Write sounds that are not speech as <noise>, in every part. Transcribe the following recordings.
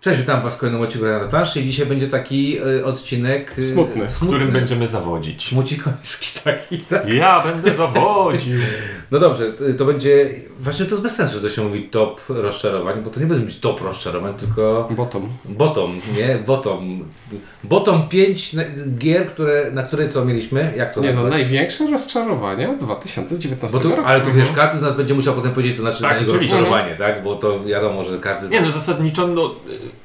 Cześć, witam Was w kolejnym odcinku na planszy i dzisiaj będzie taki y, odcinek... y, Smutny, w którym będziemy zawodzić. Smucikoński <laughs> taki, tak? Ja będę zawodził. No dobrze, y, to będzie... Właśnie to jest bez sensu, że to się mówi top rozczarowań, bo to nie będzie być top rozczarowań, tylko Bottom. bottom, nie? Bottom. Bottom 5 na- gier, które, na które co mieliśmy? Jak to Nie no, największe rozczarowania 2019 Bo tu, roku. ale tu wiesz, każdy z nas będzie musiał potem powiedzieć, co znaczy Tak, dla niego oczywiście. rozczarowanie, tak? Bo to wiadomo, że każdy z Nie nas... no, zasadniczo, no,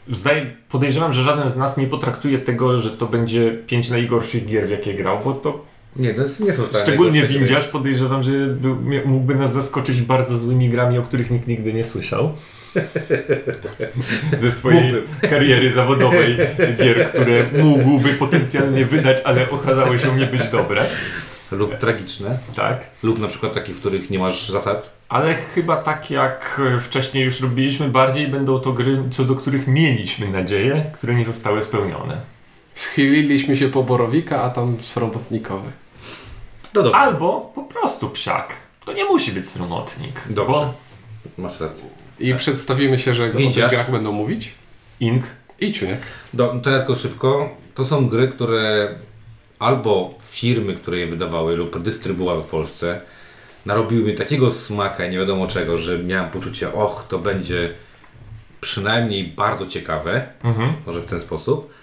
zdaję, podejrzewam, że żaden z nas nie potraktuje tego, że to będzie pięć najgorszych gier, w jakie grał, bo to Nie, no, nie są wcale szczególnie windziarz podejrzewam, że był, mógłby nas zaskoczyć bardzo złymi grami, o których nikt nigdy nie słyszał. <laughs> Ze swojej Mógłby. kariery zawodowej gier, które mógłby potencjalnie wydać, ale okazały się nie być dobre. Lub tragiczne. Tak. Lub na przykład takie, w których nie masz zasad. Ale chyba tak jak e, wcześniej już robiliśmy, bardziej będą to gry, co do których mieliśmy nadzieję, które nie zostały spełnione. Schyliliśmy się po Borowika, a tam srobotnikowy. No dobrze. Albo po prostu psiak. To nie musi być sromotnik. Dobrze. Bo Masz rację. I przedstawimy się, że o tych grach będą mówić. Ink. I Ciuniek. Do, to ja tylko szybko. To są gry, które albo firmy, które je wydawały lub dystrybuowały w Polsce narobiły mi takiego smaka i nie wiadomo czego, że miałem poczucie, och, to będzie przynajmniej bardzo ciekawe, Mhm. może w ten sposób.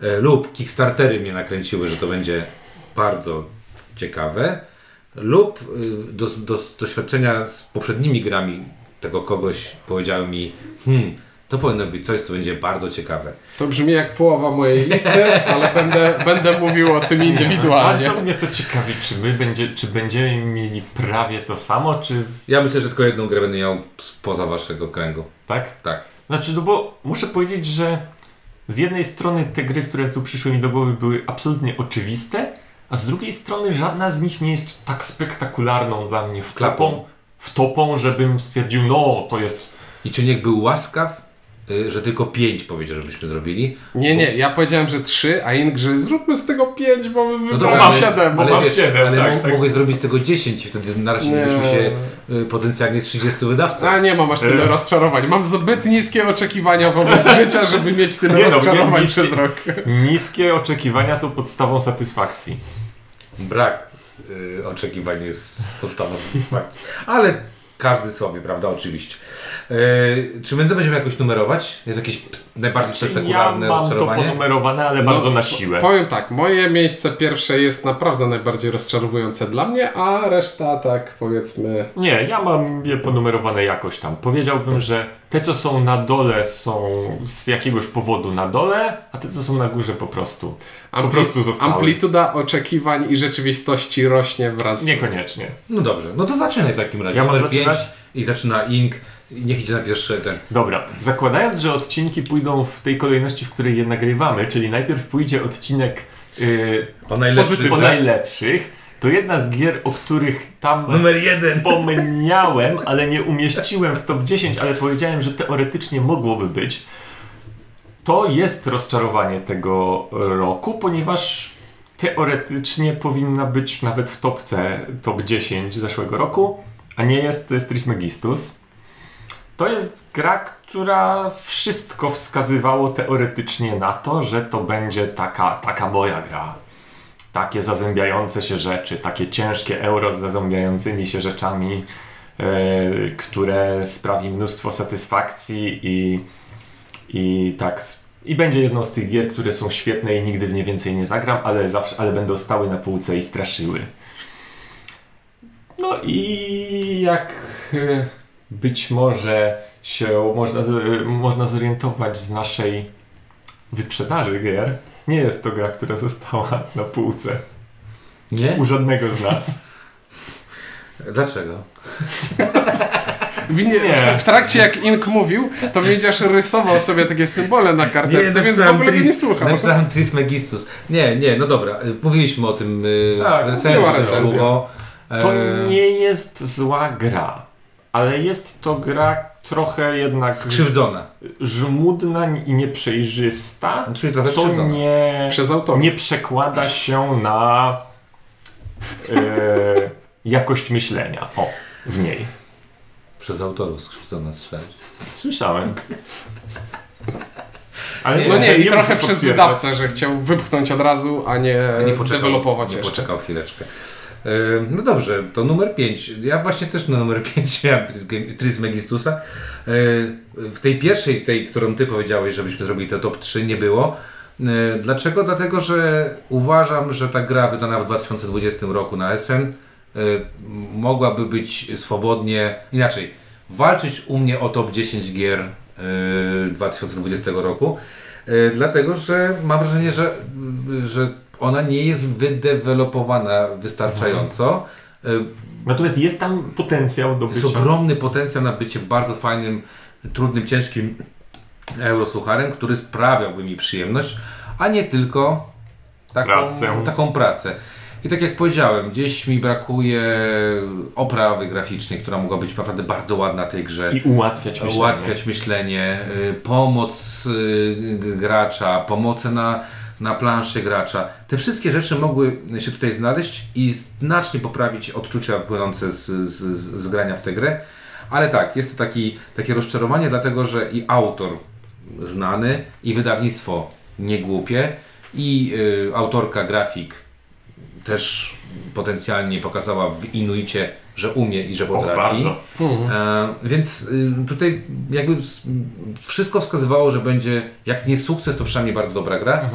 E, lub Kickstartery mnie nakręciły, że to będzie bardzo ciekawe. Lub y, do, do, z doświadczenia z poprzednimi grami tego kogoś powiedziały mi, hmm, to powinno być coś, co będzie bardzo ciekawe. To brzmi jak połowa mojej listy, ale będę, będę mówił o tym indywidualnie. Bardzo mnie to ciekawi, czy my będzie, czy będziemy mieli prawie to samo, czy Ja myślę, że tylko jedną grę będę miał spoza waszego kręgu. tak? Tak. Znaczy, no bo muszę powiedzieć, że z jednej strony te gry, które tu przyszły mi do głowy, były absolutnie oczywiste, a z drugiej strony żadna z nich nie jest tak spektakularną dla mnie Klapą. wtopą, wtopą żebym stwierdził, no to jest. I Czuniek był łaskaw, że tylko pięć powiedział, żebyśmy zrobili. Nie, nie, ja powiedziałem, że trzy, a Ink, że zróbmy z tego pięć, bo No wybrałem mam siedem. bo ale mam wiesz, siedem, ale tak, tak. mogłeś zrobić z tego 10 i wtedy narazilibyśmy Nie. się y, potencjalnie 30 wydawców. A nie mam aż tyle E. rozczarowań. Mam zbyt niskie oczekiwania wobec <laughs> życia, żeby mieć tyle Nie no, rozczarowań nie niskie. przez rok. Niskie oczekiwania są podstawą satysfakcji. Brak y, oczekiwań jest podstawą <laughs> satysfakcji. Ale każdy sobie, prawda? Oczywiście. Y, czy my to będziemy jakoś numerować? Jest jakieś najbardziej Ja spektakularne mam to rozczarowanie? ponumerowane, ale bardzo No, na po- siłę. Powiem tak, moje miejsce pierwsze jest naprawdę najbardziej rozczarowujące dla mnie, a reszta tak powiedzmy... Nie, ja mam je ponumerowane jakoś tam. Powiedziałbym, że te, co są na dole, są z jakiegoś powodu na dole, a te, co są na górze, po prostu. Po ampli- prostu zostały. Amplituda oczekiwań i rzeczywistości rośnie wraz z... Niekoniecznie. No dobrze, no to zaczynaj w takim razie. Ja mam Numer pięć? I zaczyna Ink. I Niech idzie na pierwszy ten. Dobra, zakładając, że odcinki pójdą w tej kolejności, w której je nagrywamy, czyli najpierw pójdzie odcinek yy, O najlepszy. o najlepszych, to jedna z gier, o których tam Numer jeden. wspomniałem, ale nie umieściłem w top 10, ale powiedziałem, że teoretycznie mogłoby być, to jest rozczarowanie tego roku, ponieważ teoretycznie powinna być nawet w topce top 10 zeszłego roku, a nie jest, to jest Trismegistus. To jest gra, która wszystko wskazywało teoretycznie na to, że to będzie taka, taka moja gra. Takie zazębiające się rzeczy, takie ciężkie euro z zazębiającymi się rzeczami, e, które sprawi mnóstwo satysfakcji i, i tak. I będzie jedną z tych gier, które są świetne i nigdy w nie więcej nie zagram, ale, zawsze, ale będą stały na półce i straszyły. No i jak e, być może się można, z- można zorientować z naszej wyprzedaży gier, nie jest to gra, która została na półce Nie? u żadnego z nas. Dlaczego? W, nie, Nie. w, trakcie jak Ink mówił, to Wiedziarz rysował sobie takie symbole na karteczce, więc w ogóle Tris- nie słuchał. Napisałem Trismegistus. Nie, nie, no dobra. y, Mówiliśmy o tym y, Tak, recenzji. Było, To nie jest zła gra, ale jest to gra trochę jednak Skrzywdzona. żmudna i nieprzejrzysta, Czyli trochę co skrzywdzona. nie, Przez autora. nie przekłada się na e, jakość myślenia o, w niej. Przez autorów skrzywdzona strzelić. Słyszałem. Ale No nie, i trochę przez wydawcę, że chciał wypchnąć od razu, a nie, nie poczekał, dewelopować nie jeszcze. poczekał chwileczkę. No dobrze, to numer 5. Ja właśnie też na numer 5 <laughs> miałem Tris- Trismegistusa. W tej pierwszej, tej, którą ty powiedziałeś, żebyśmy zrobili te top 3, nie było. Dlaczego? Dlatego, że uważam, że ta gra wydana w 2020 roku na SN mogłaby być swobodnie, inaczej, walczyć u mnie o top 10 gier e, 2020 roku. Dlatego, że mam wrażenie, że, że ona nie jest wydevelopowana wystarczająco. E, Natomiast jest tam potencjał do Jest bycia. ogromny potencjał na bycie bardzo fajnym, trudnym, ciężkim eurosucharem, który sprawiałby mi przyjemność, a nie tylko taką Pracę. Taką pracę. I tak jak powiedziałem, gdzieś mi brakuje oprawy graficznej, która mogła być naprawdę bardzo ładna tej grze I ułatwiać myślenie. ułatwiać myślenie, y, pomoc y, gracza, pomocy na, na planszy gracza. Te wszystkie rzeczy mogły się tutaj znaleźć i znacznie poprawić odczucia płynące z, z, z, grania w tę grę. Ale tak, jest to taki, takie rozczarowanie, dlatego że i autor znany, i wydawnictwo niegłupie, i y, autorka grafik też potencjalnie pokazała w Inuicie, że umie i że potrafi. bardzo. E, więc y, tutaj jakby wszystko wskazywało, że będzie, jak nie sukces, to przynajmniej bardzo dobra gra.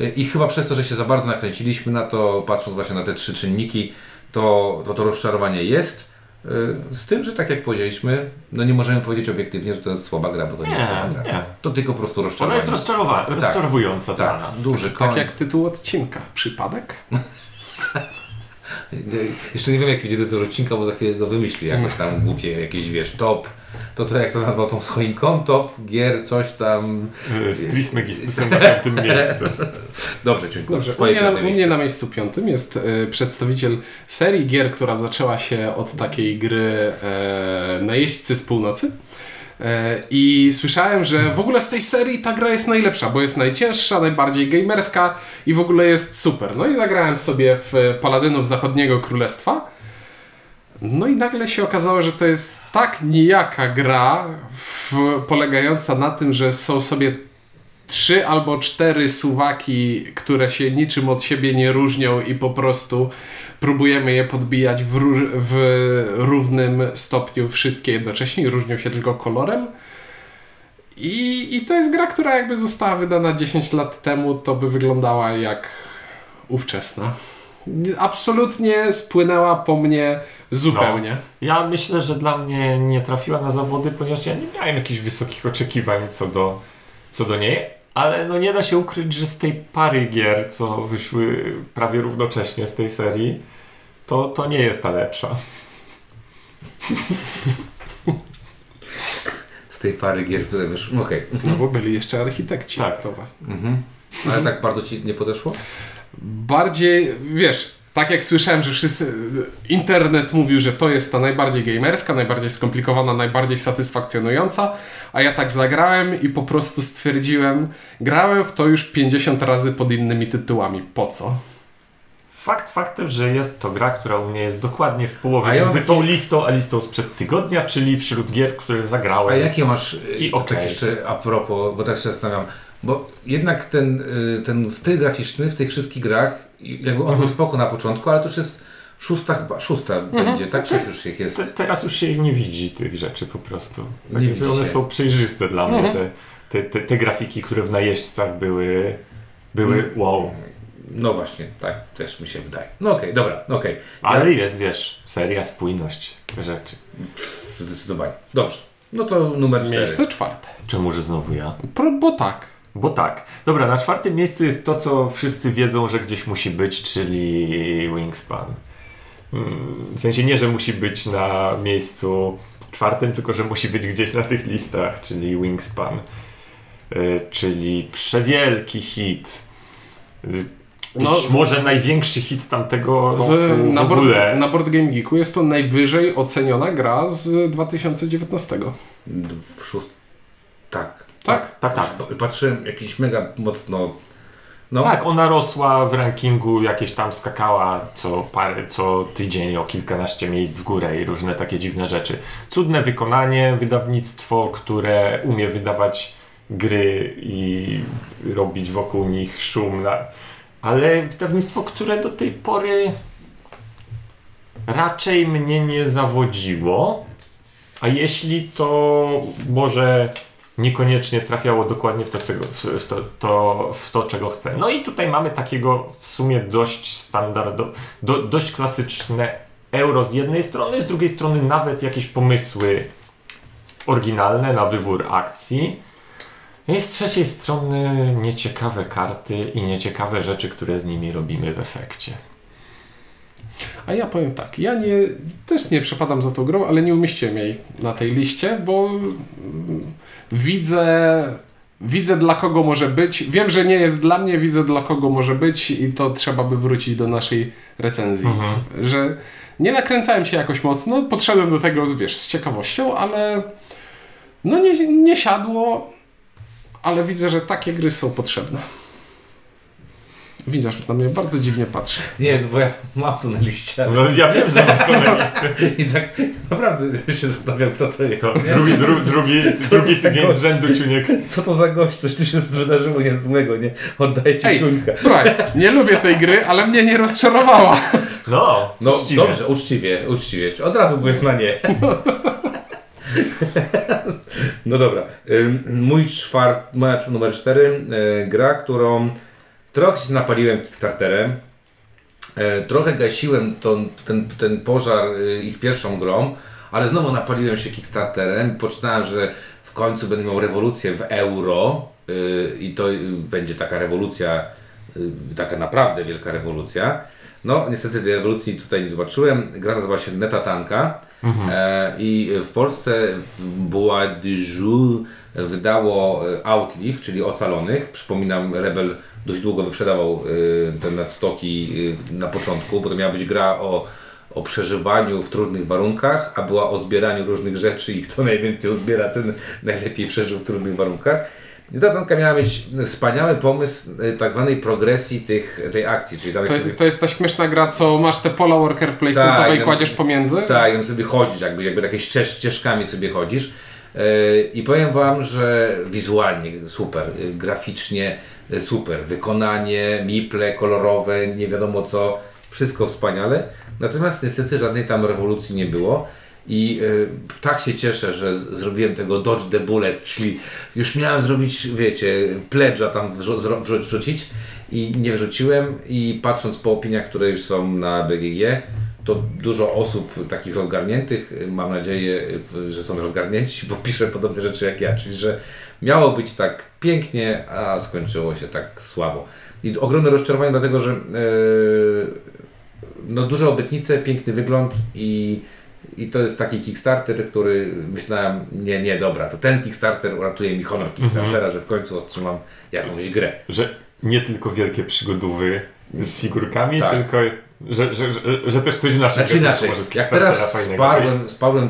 Y, I chyba przez to, że się za bardzo nakręciliśmy na to, patrząc właśnie na te trzy czynniki, to to, to rozczarowanie jest. Y, Z tym, że tak jak powiedzieliśmy, no nie możemy powiedzieć obiektywnie, że to jest słaba gra, bo to nie, Nie, jest słaba gra. nie. To tylko po prostu Ona rozczarowanie. jest rozczarowa- rozczarowująca dla tak, nas. duży koń. Tak jak tytuł odcinka. Przypadek? Jeszcze nie wiem, jak wyjdzie tytuł odcinka, bo za chwilę go wymyśli jakoś tam głupie, jakieś wiesz, top. To co, jak to nazwał tą choinką? Top, gier, coś tam. Y, Z Trismegistusem na piątym <laughs> miejscu. Dobrze, Ciuńku, Dobrze, u mnie, piąte u mnie na miejscu piątym jest e, przedstawiciel serii gier, która zaczęła się od takiej gry e, Najeźdźcy z północy. E, I słyszałem, że w ogóle z tej serii ta gra jest najlepsza, bo jest najcięższa, najbardziej gamerska i w ogóle jest super. No i zagrałem sobie w Paladynów Zachodniego Królestwa. No i nagle się okazało, że to jest tak nijaka gra, w, polegająca na tym, że są sobie trzy albo cztery suwaki, które się niczym od siebie nie różnią i po prostu próbujemy je podbijać w, w równym stopniu wszystkie jednocześnie, różnią się tylko kolorem. I, I to jest gra, która jakby została wydana 10 lat temu, to by wyglądała jak ówczesna. Absolutnie spłynęła po mnie zupełnie. Ja myślę, że dla mnie nie trafiła na zawody, ponieważ ja nie miałem jakichś wysokich oczekiwań co do, co do niej, ale no nie da się ukryć, że z tej pary gier, co wyszły prawie równocześnie z tej serii, to, to nie jest ta lepsza. Z tej pary gier, które wyszły. Okej. No bo byli jeszcze architekci. Tak. To właśnie. Mhm. Ale tak bardzo Ci nie podeszło? bardziej, wiesz, tak jak słyszałem, że wszyscy, internet mówił, że to jest ta najbardziej gamerska, najbardziej skomplikowana, najbardziej satysfakcjonująca, a ja tak zagrałem i po prostu stwierdziłem, grałem w to już 50 razy pod innymi tytułami, po co? Fakt faktem, że jest to gra, która u mnie jest dokładnie w połowie A ja między taki- tą listą, a listą sprzed tygodnia, czyli wśród gier, które zagrałem. A jakie masz, y, I to tak okej. jeszcze a propos, bo tak się zastanawiam, bo jednak ten, y, ten styl graficzny w tych wszystkich grach, jakby on był spoko na początku, ale to już jest szósta chyba, szósta będzie, tak? Sześć już ich jest. Te, teraz już się nie widzi tych rzeczy po prostu. Nie Nie widzi one się. są przejrzyste dla mnie. Te, te, te, te grafiki, które w najeźdźcach były, były Mm. wow. No właśnie, tak też mi się wydaje. No okej, dobra, okej. Ale Ja- jest, wiesz, seria, spójność, te rzeczy. Zdecydowanie. Dobrze. No to numer cztery. Miejsce czwarte. Czemuże znowu ja? Pro, bo tak. Bo tak. Dobra, na czwartym miejscu jest to, co wszyscy wiedzą, że gdzieś musi być, czyli Wingspan. Mm, W sensie nie, że musi być na miejscu czwartym, tylko że musi być gdzieś na tych listach, czyli Wingspan. Y, Czyli przewielki hit. Y, Być No, może największy hit tamtego roku Z, na, w board, ogóle. na Board Game Geeku jest to najwyżej oceniona gra z 2019. W szóst... Tak. Tak? Tak, tak. Pa- Patrzyłem jakiś mega mocno... No, Tak, ona rosła w rankingu, jakieś tam skakała co, parę, co tydzień o kilkanaście miejsc w górę i różne takie dziwne rzeczy. Cudne wykonanie, wydawnictwo, które umie wydawać gry i robić wokół nich szum. Ale wydawnictwo, które do tej pory raczej mnie nie zawodziło. A jeśli to może niekoniecznie trafiało dokładnie w to, w, to, to, w to, czego chcę. No i tutaj mamy takiego w sumie dość standardowe, do, dość klasyczne euro z jednej strony, z drugiej strony nawet jakieś pomysły oryginalne na wybór akcji. No I z trzeciej strony nieciekawe karty i nieciekawe rzeczy, które z nimi robimy w efekcie. A ja powiem tak, ja nie, też nie przepadam za tą grą, ale nie umieściłem jej na tej liście, bo mm, widzę, widzę dla kogo może być. Wiem, że nie jest dla mnie, widzę dla kogo może być i to trzeba by wrócić do naszej recenzji. Mhm. Że nie nakręcałem się jakoś mocno, podszedłem do tego, wiesz, z ciekawością, ale no nie, nie siadło, ale widzę, że takie gry są potrzebne. Widzisz, na mnie bardzo dziwnie patrzy. Nie, no bo ja mam to na liście. No ja wiem, że masz to na liście. <laughs> I tak naprawdę się zastanawiam, kto to jest. To nie? drugi, dru, drugi, Co drugi tydzień gość? z rzędu ciuniek. Co to za gość? Coś tu się wydarzyło nie? Oddajcie Ej, ciuńkę. słuchaj, nie lubię tej gry, ale mnie nie rozczarowała. No, No uczciwie. dobrze, uczciwie, uczciwie. Od razu byłeś na nie. <laughs> No dobra. Mój czwart, moja numer 4, gra, którą trochę się napaliłem Kickstarterem. E, Trochę gasiłem ton, ten, ten pożar y, ich pierwszą grą, ale znowu napaliłem się Kickstarterem. Poczytałem, że w końcu będę miał rewolucję w euro y, i to będzie taka rewolucja, taka naprawdę wielka rewolucja. No, niestety tej rewolucji tutaj nie zobaczyłem. Gra nazywa się Netatanka e, i w Polsce de Jour wydało e, Outlive, czyli Ocalonych. Przypominam, Rebel dość długo wyprzedawał e, te nadstoki e, na początku, bo to miała być gra o, o przeżywaniu w trudnych warunkach, a była o zbieraniu różnych rzeczy i kto najwięcej uzbiera, ten najlepiej przeżył w trudnych warunkach. I ta tanka miała mieć wspaniały pomysł tak zwanej progresji tych, tej akcji, czyli tam To sobie- jest, to jest ta śmieszna gra, co masz te pola worker placementowe Tak, i kładziesz pomiędzy. Tak, tam sobie chodzisz, jakby, jakby takie ścież, ścieżkami sobie chodzisz. I powiem Wam, że wizualnie super, graficznie super, wykonanie, miple kolorowe, nie wiadomo co, wszystko wspaniale. Natomiast niestety żadnej tam rewolucji nie było. I yy, tak się cieszę, że z, zrobiłem tego Dodge the Bullet, czyli już miałem zrobić, wiecie, pledge'a tam wrzu- wrzucić i nie wrzuciłem i patrząc po opiniach, które już są na BGG, to dużo osób takich rozgarniętych, mam nadzieję, że są rozgarnięci, bo piszę podobne rzeczy jak ja, czyli że miało być tak pięknie, a skończyło się tak słabo. I ogromne rozczarowanie dlatego, że yy, no duże obietnice, piękny wygląd i, i to jest taki Kickstarter, który myślałem, nie, nie, dobra, to ten Kickstarter uratuje mi honor Kickstartera, że w końcu otrzymam jakąś grę. Że nie tylko wielkie przygodówy z figurkami, Tak. tylko że, że, że, że też coś naszego Znaczy inaczej, jak teraz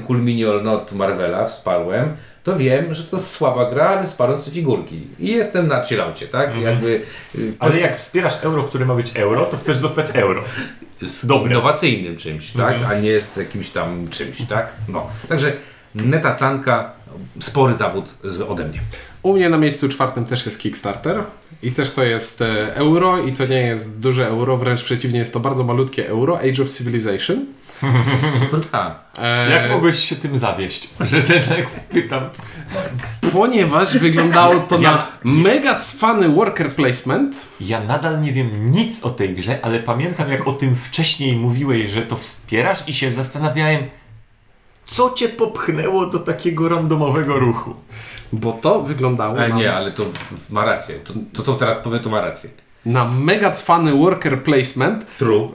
Cool Mini or Not Marvela, wsparłem, to wiem, że to jest słaba gra, ale wsparłem sobie figurki. I jestem na chillaucie, tak? Jakby y, Ale jak wspierasz euro, które ma być euro, to chcesz dostać euro. z dobre. innowacyjnym czymś, tak? Mhm. A nie z jakimś tam czymś, tak? No. Także neta tanka, spory zawód ode mnie. U mnie na miejscu czwartym też jest Kickstarter i też to jest e, euro i to nie jest duże euro, wręcz przeciwnie, jest to bardzo malutkie euro, Age of Civilization. <laughs> A, E, Jak mogłeś się tym zawieść? Że cię tak spytam. Ponieważ wyglądało to Ja- na mega cwany worker placement. Ja nadal nie wiem nic o tej grze, ale pamiętam jak o tym wcześniej mówiłeś, że to wspierasz i się zastanawiałem, co cię popchnęło do takiego randomowego ruchu. Bo to wyglądało ale na, nie, ale to w, w, ma rację. To, to, co teraz powiem, to ma rację. na mega cwany worker placement, True. e,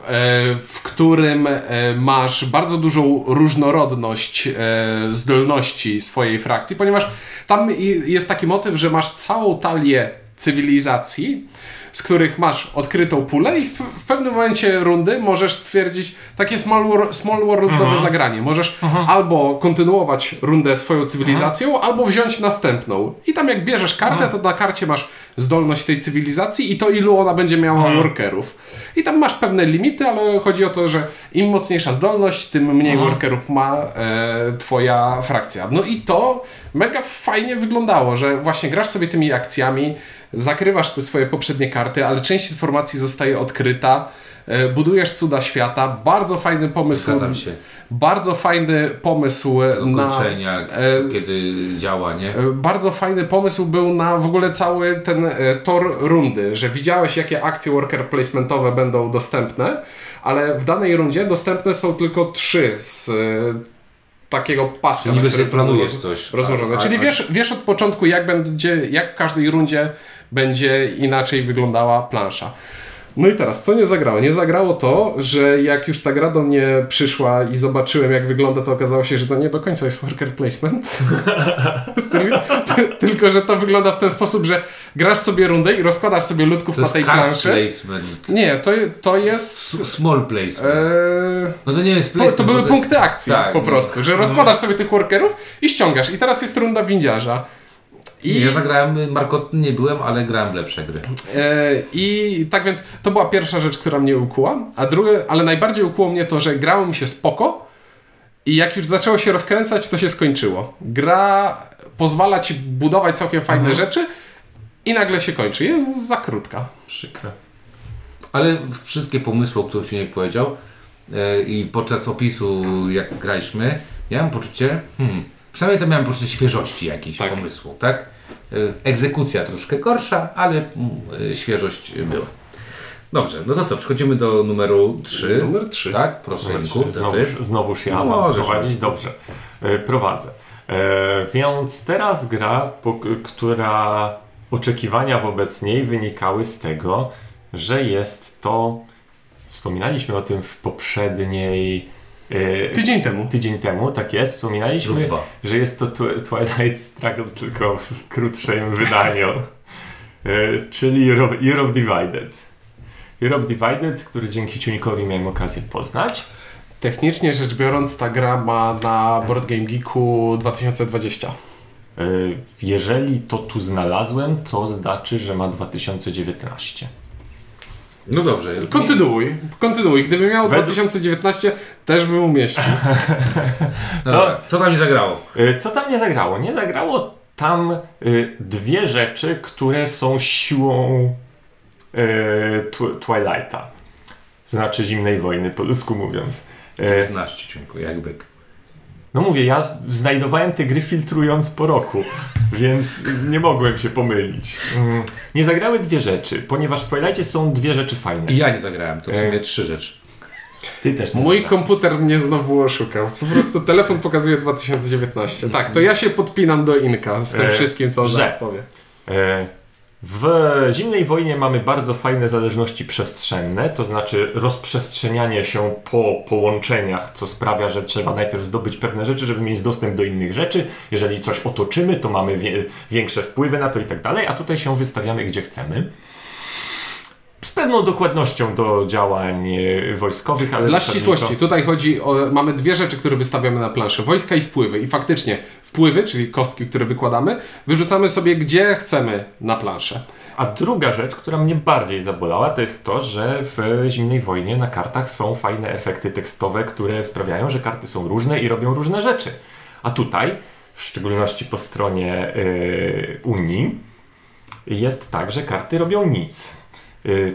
w którym e, masz bardzo dużą różnorodność e, zdolności swojej frakcji, ponieważ tam jest taki motyw, że masz całą talię cywilizacji, z których masz odkrytą pulę i w, w pewnym momencie rundy możesz stwierdzić takie small, wor- small worldowe zagranie. Możesz albo kontynuować rundę swoją cywilizacją, albo wziąć następną. I tam jak bierzesz kartę, to na karcie masz zdolność tej cywilizacji i to ilu ona będzie miała workerów. I tam masz pewne limity, ale chodzi o to, że im mocniejsza zdolność, tym mniej workerów ma e, twoja frakcja. No i to mega fajnie wyglądało, że właśnie grasz sobie tymi akcjami, zakrywasz te swoje poprzednie karty, ale część informacji zostaje odkryta. E, Budujesz cuda świata. Bardzo fajny pomysł. Zgadzam się. Bardzo fajny pomysł na. Ukończenia, e, kiedy działa, nie? E, Bardzo fajny pomysł był na w ogóle cały ten tor rundy, że widziałeś jakie akcje worker placementowe będą dostępne, ale w danej rundzie dostępne są tylko trzy z takiego paska. Niby na sobie planujesz coś. Rozłożone. A- a- Czyli a- wiesz, wiesz od początku jak będzie, jak w każdej rundzie będzie inaczej wyglądała plansza. No i teraz, co nie zagrało? Nie zagrało to, że jak już ta gra do mnie przyszła i zobaczyłem, jak wygląda, to okazało się, że to nie do końca jest worker placement. <laughs> Tylko, że to wygląda w ten sposób, że grasz sobie rundę i rozkładasz sobie ludków To na tej planszy. placement. Nie, to, to jest... S- Small placement. Eee, No to nie jest placement. to były punkty akcji Tak, po no. prostu, że <laughs> rozkładasz sobie tych workerów i ściągasz. I teraz jest runda windziarza. Nie, ja zagrałem, markotny nie byłem, ale grałem w lepsze gry. E, I tak więc to była pierwsza rzecz, która mnie ukuła, a drugie, ale najbardziej ukuło mnie to, że grało mi się spoko i jak już zaczęło się rozkręcać, to się skończyło. Gra pozwala ci budować całkiem fajne rzeczy i nagle się kończy. Jest za krótka. Przykre. Ale wszystkie pomysły, o których Ciuniek powiedział e, i podczas opisu, jak graliśmy, miałem poczucie, hmm, przynajmniej to miałem poczucie świeżości jakiejś Tak. pomysłu, tak? E, egzekucja troszkę gorsza, ale e, świeżość była. Dobrze, no to co, przechodzimy do numeru 3. Numer trzy. Tak, proszę Rynku. Znowuż, znowuż ja No mam prowadzić? Dobrze. E, prowadzę. E, więc teraz gra, po, która oczekiwania wobec niej wynikały z tego, że jest to. Wspominaliśmy o tym w poprzedniej. E, Tydzień temu. tydzień temu, tak jest. Wspominaliśmy, że jest to Twi- Twilight Struggle tylko w krótszym wydaniu. E, czyli Euro- Europe Divided. Europe Divided, który dzięki Tunikowi miałem okazję poznać. Technicznie rzecz biorąc, ta gra ma na Board Game Geeku 2020. E, Jeżeli to tu znalazłem, to znaczy, że ma 2019. No dobrze. Kontynuuj, kontynuuj. Gdyby miał Według- 2019, też bym umieścił. <laughs> Dobra, co tam nie zagrało? E, Co tam nie zagrało? Nie zagrało tam e, dwie rzeczy, które są siłą Tw- Twilighta. Znaczy zimnej wojny, po ludzku mówiąc. E, 19 ciunku, jak byk. No mówię, ja znajdowałem te gry filtrując po roku, więc nie mogłem się pomylić. Mm, Nie zagrały dwie rzeczy, ponieważ w Twilightie są dwie rzeczy fajne. I ja nie zagrałem, to w sumie E. trzy rzeczy. Ty też nie Mój zagrałeś. komputer mnie znowu oszukał. Po prostu telefon pokazuje 2019. Tak, to ja się podpinam do Inka z tym E, wszystkim, co on że- zaraz powie. E, W zimnej wojnie mamy bardzo fajne zależności przestrzenne, to znaczy rozprzestrzenianie się po połączeniach, co sprawia, że trzeba najpierw zdobyć pewne rzeczy, żeby mieć dostęp do innych rzeczy. Jeżeli coś otoczymy, to mamy większe wpływy na to i tak dalej, a tutaj się wystawiamy gdzie chcemy. Z pewną dokładnością do działań e, wojskowych, ale Dla ścisłości, tutaj chodzi o. Mamy dwie rzeczy, które wystawiamy na planszę: wojska i wpływy. I faktycznie wpływy, czyli kostki, które wykładamy, wyrzucamy sobie gdzie chcemy na planszę. A druga rzecz, która mnie bardziej zabolała, to jest to, że w Zimnej Wojnie na kartach są fajne efekty tekstowe, które sprawiają, że karty są różne i robią różne rzeczy. A tutaj, w szczególności po stronie yy, Unii, jest tak, że karty robią nic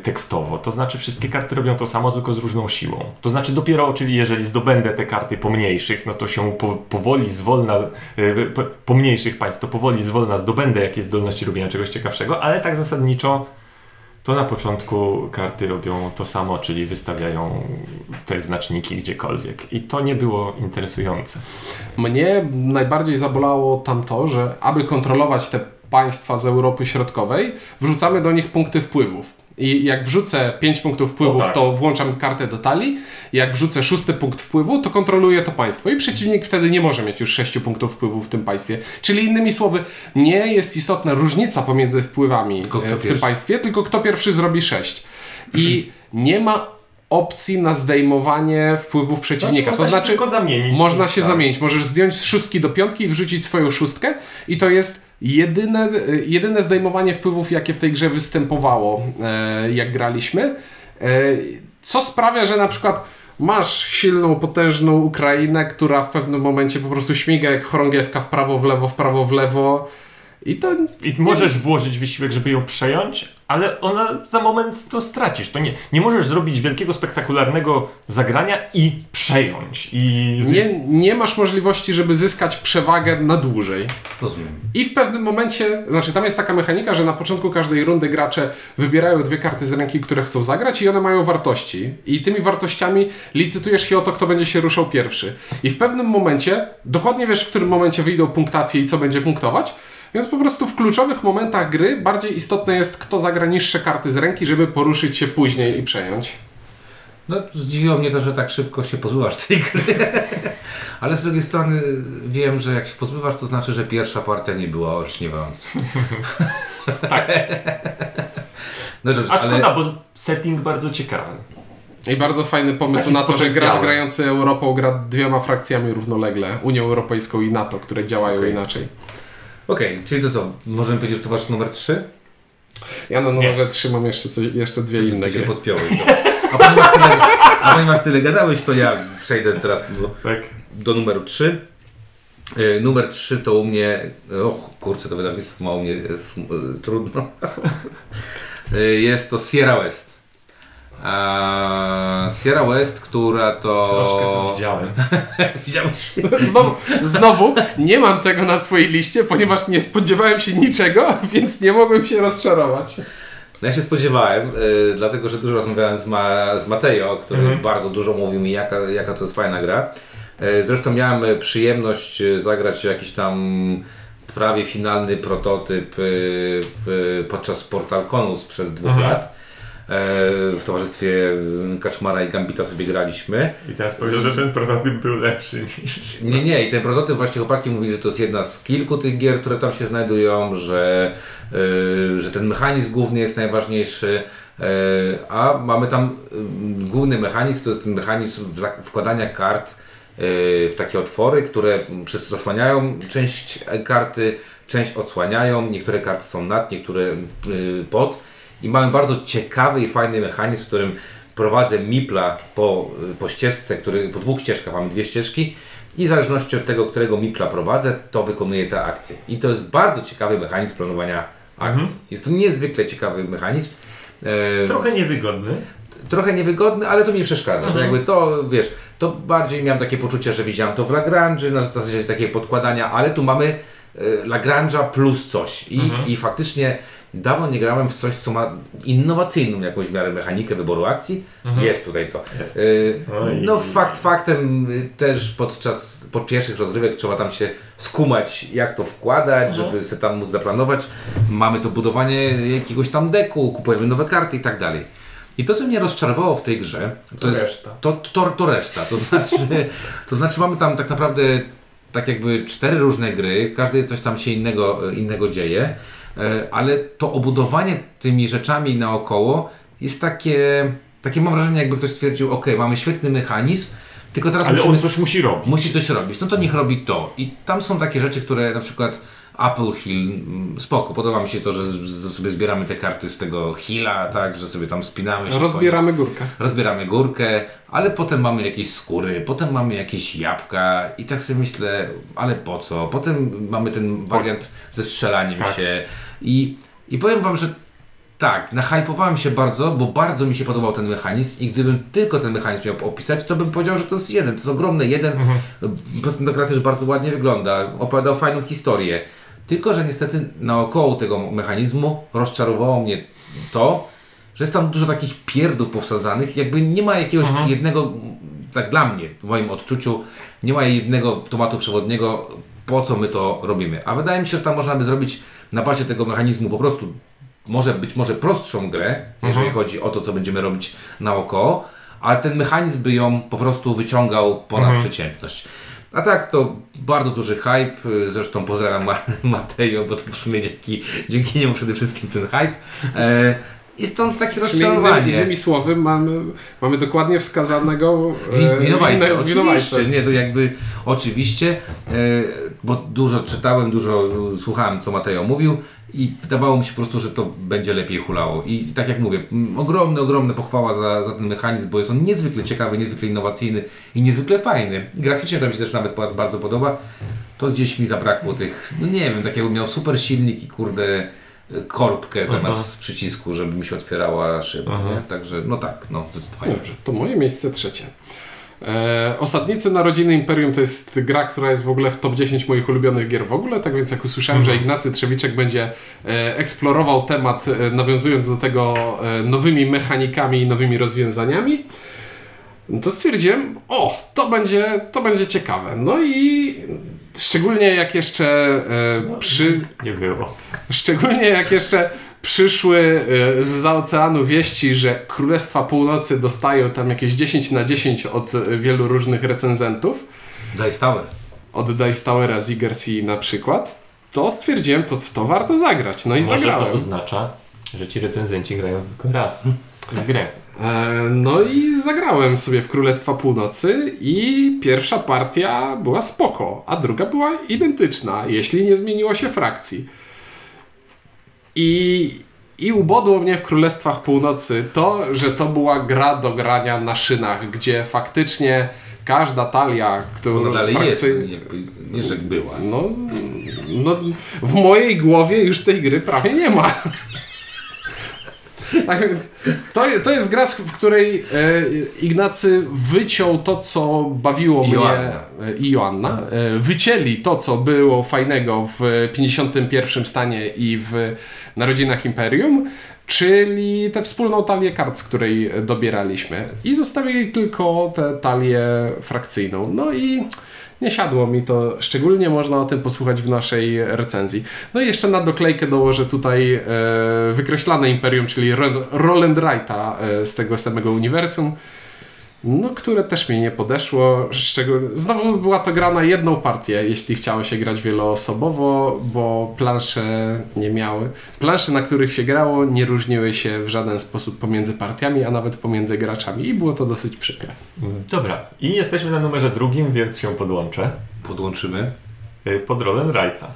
tekstowo. To znaczy, wszystkie karty robią to samo, tylko z różną siłą. To znaczy, dopiero, czyli jeżeli zdobędę te karty pomniejszych, no to się po, powoli, zwolna, yy, po, pomniejszych państw, to powoli, zwolna zdobędę jakieś zdolności robienia czegoś ciekawszego, ale tak zasadniczo to na początku karty robią to samo, czyli wystawiają te znaczniki gdziekolwiek. I to nie było interesujące. Mnie najbardziej zabolało tam to, że aby kontrolować te państwa z Europy Środkowej, wrzucamy do nich punkty wpływów. I jak wrzucę 5 punktów wpływu, O tak. to włączam kartę do talii. Jak wrzucę szósty punkt wpływu, to kontroluję to państwo. I przeciwnik wtedy nie może mieć już 6 punktów wpływu w tym państwie. Czyli innymi słowy, nie jest istotna różnica pomiędzy wpływami e, w tym państwie, tylko kto pierwszy zrobi 6. I nie ma opcji na zdejmowanie wpływów przeciwnika. można to znaczy, tylko zamienić. można się Tak. zamienić. Możesz zdjąć z szóstki do piątki i wrzucić swoją szóstkę i to jest jedyne, jedyne zdejmowanie wpływów, jakie w tej grze występowało, e, jak graliśmy. E, co sprawia, że na przykład masz silną, potężną Ukrainę, która w pewnym momencie po prostu śmiga jak chorągiewka w prawo, w lewo, w prawo, w lewo i to I możesz włożyć wysiłek, żeby ją przejąć, ale ona za moment to stracisz. To nie, nie możesz zrobić wielkiego, spektakularnego zagrania i przejąć. I nie, nie masz możliwości, żeby zyskać przewagę na dłużej. Rozumiem. I w pewnym momencie, znaczy tam jest taka mechanika, że na początku każdej rundy gracze wybierają dwie karty z ręki, które chcą zagrać i one mają wartości. I tymi wartościami licytujesz się o to, kto będzie się ruszał pierwszy. I w pewnym momencie, dokładnie wiesz, w którym momencie wyjdą punktacje i co będzie punktować, więc po prostu w kluczowych momentach gry bardziej istotne jest, kto zagra niższe karty z ręki, żeby poruszyć się później i przejąć. No, zdziwiło mnie to, że tak szybko się pozbywasz tej gry. <laughs> Ale z drugiej strony wiem, że jak się pozbywasz, to znaczy, że pierwsza partia nie była olśniewająca. <laughs> tak. <laughs> No, dobrze, A ale szkoda, bo setting bardzo ciekawy. I bardzo fajny pomysł Taki na to, że gracz grający Europą gra dwiema frakcjami równolegle, Unią Europejską i NATO, które działają Okej. inaczej. Okej, czyli to co? Możemy powiedzieć, że to wasz numer 3? Ja na Nie. numerze trzymam jeszcze, coś, jeszcze dwie inne Ty się gry. podpiąłeś. dobra. A ponieważ tyle, a ponieważ tyle gadałeś, to ja przejdę teraz do, Tak. do numeru 3. E, Numer 3 to u mnie. Och, kurczę, to wydawnictwo ma u mnie e, sm- e, trudno. <laughs> E, Jest to Sierra West. A Sierra West, która to. Troszkę to widziałem. <laughs> Widziałeś? Znowu, znowu nie mam tego na swojej liście, ponieważ nie spodziewałem się niczego, <laughs> więc nie mogłem się rozczarować. No ja się spodziewałem, y, dlatego że dużo rozmawiałem z, Ma, z Mateo, który Mhm. bardzo dużo mówił mi, jaka, jaka to jest fajna gra. Y, zresztą miałem y, przyjemność y, zagrać jakiś tam prawie finalny prototyp y, w, podczas PortalConu sprzed dwóch Mhm. lat. Y, w towarzystwie y, Kaczmara i Gambita sobie graliśmy. I teraz powiedział, że ten prototyp był lepszy niż... Nie, nie, i ten prototyp właśnie chłopaki mówili, że to jest jedna z kilku tych gier, które tam się znajdują, że, yy, że ten mechanizm główny jest najważniejszy, a mamy tam główny mechanizm, to jest ten mechanizm wkładania kart w takie otwory, które przez zasłaniają część karty, część odsłaniają, niektóre karty są nad, niektóre pod i mamy bardzo ciekawy i fajny mechanizm, w którym prowadzę Mipla po, po ścieżce, który, po dwóch ścieżkach, mamy dwie ścieżki i w zależności od tego, którego Mipla prowadzę, to wykonuję te akcje. I to jest bardzo ciekawy mechanizm planowania akcji. Mhm. Jest to niezwykle ciekawy mechanizm. E, Trochę niewygodny. trochę niewygodny, ale to mi przeszkadza. Mhm. Jakby to, wiesz, to bardziej miałem takie poczucie, że widziałem to w Lagrange, na zasadzie takiego podkładania, ale tu mamy e, Lagrange'a plus coś. I, Mhm. I faktycznie dawno nie grałem w coś, co ma innowacyjną jakąś miarę mechanikę wyboru akcji. Jest tutaj to. Mhm. Jest. E, Oj. No fakt faktem y, też podczas pod pierwszych rozgrywek trzeba tam się skumać jak to wkładać, Mhm. żeby sobie tam móc zaplanować. Mamy to budowanie jakiegoś tam deku, kupujemy nowe karty i tak dalej. I to co mnie rozczarowało w tej grze, to, To jest reszta. To, to, to reszta. To znaczy, to znaczy mamy tam tak naprawdę tak jakby cztery różne gry, każdej coś tam się innego, innego dzieje, ale to obudowanie tymi rzeczami naokoło jest takie, takie mam wrażenie jakby ktoś stwierdził, ok, mamy świetny mechanizm, tylko teraz Ale on coś musi robić. musi coś robić, no to niech robi to. I tam są takie rzeczy, które na przykład Apple Hill, mm, spoko, podoba mi się to, że z, z, sobie zbieramy te karty z tego Hilla, tak, że sobie tam spinamy się. Rozbieramy górkę. Rozbieramy górkę, ale potem mamy jakieś skóry, potem mamy jakieś jabłka i tak sobie myślę, ale po co? Potem mamy ten wariant ze strzelaniem Tak. się i, i powiem Wam, że tak, nahypowałem się bardzo, bo bardzo mi się podobał ten mechanizm i gdybym tylko ten mechanizm miał opisać, to bym powiedział, że to jest jeden, to jest ogromny jeden, prostu gra też bardzo ładnie wygląda, opowiadał fajną historię. Tylko, że niestety naokoło tego mechanizmu rozczarowało mnie to, że jest tam dużo takich pierdół powsadzanych, jakby nie ma jakiegoś jednego, tak dla mnie, w moim odczuciu, nie ma jednego tomatu przewodniego, po co my to robimy. A wydaje mi się, że tam można by zrobić na bazie tego mechanizmu po prostu może być może prostszą grę, jeżeli chodzi o to, co będziemy robić naokoło, ale ten mechanizm by ją po prostu wyciągał ponad przeciętność. A tak, to bardzo duży hype. Zresztą pozdrawiam Ma- <laughs> Matejo, bo to w sumie dzięki, dzięki niemu przede wszystkim ten hype. E, I stąd takie innymi, rozczarowanie. innymi słowy mamy, mamy dokładnie wskazanego e, Winowajcę, winne- winowajcę. oczywiście, nie, to jakby oczywiście, e, bo dużo czytałem, dużo e, słuchałem, co Mateo mówił i wydawało mi się po prostu, że to będzie lepiej hulało. I tak jak mówię, m, ogromny, ogromna pochwała za, za ten mechanizm, bo jest on niezwykle ciekawy, niezwykle innowacyjny i niezwykle fajny. Graficznie to mi się też nawet ba- bardzo podoba. To gdzieś mi zabrakło tych, no nie wiem, takiego miał super silnik i kurde e, korbkę zamiast przycisku, żeby mi się otwierała szyba? Także no tak, no zdecydowanie. Dobrze, to moje miejsce trzecie. E, Osadnicy Narodziny Imperium to jest gra, która jest w ogóle w top 10 moich ulubionych gier w ogóle, tak więc jak usłyszałem, że Ignacy Trzewiczek będzie e, eksplorował temat, e, nawiązując do tego nowymi mechanikami i nowymi rozwiązaniami, no to stwierdziłem, o, to będzie, to będzie ciekawe. No i szczególnie jak jeszcze e, przy, Nie było. Szczególnie jak jeszcze przyszły e, z za oceanu wieści, że Królestwa Północy dostają tam jakieś 10 na 10 od e, wielu różnych recenzentów, Dice Tower. od Dice Towera z Igersi na przykład, to stwierdziłem, to w to warto zagrać. No i Może to zagrałem. oznacza, że ci recenzenci grają tylko raz w grę. E, No i zagrałem sobie w Królestwa Północy i pierwsza partia była spoko, a druga była identyczna, jeśli nie zmieniło się frakcji. I, I ubodło mnie w Królestwach Północy to, że to była gra do grania na szynach, gdzie faktycznie każda talia, którą No dalej jest, frakcy- jakby, nie że była. no, no, w mojej głowie już tej gry prawie nie ma. <laughs> Tak więc to, to jest gra, w której e, Ignacy wyciął to, co bawiło I mnie Joanna. e, i Joanna. E, wycięli to, co było fajnego w 51 stanie i w Narodzinach Imperium, czyli tę wspólną talię kart, z której dobieraliśmy. I zostawili tylko tę talię frakcyjną. No i nie siadło mi to, szczególnie można o tym posłuchać w naszej recenzji. No i jeszcze na doklejkę dołożę tutaj e, wykreślane Imperium, czyli Ro- Roll and Write'a e, z tego samego uniwersum, no, które też mi nie podeszło. Szczegól... Znowu była to gra na jedną partię, jeśli chciało się grać wieloosobowo, bo plansze nie miały. Plansze, na których się grało, nie różniły się w żaden sposób pomiędzy partiami, a nawet pomiędzy graczami i było to dosyć przykre. Dobra, i jesteśmy na numerze drugim, więc się podłączę. Podłączymy Y, Pod Roll'n'Wright'a.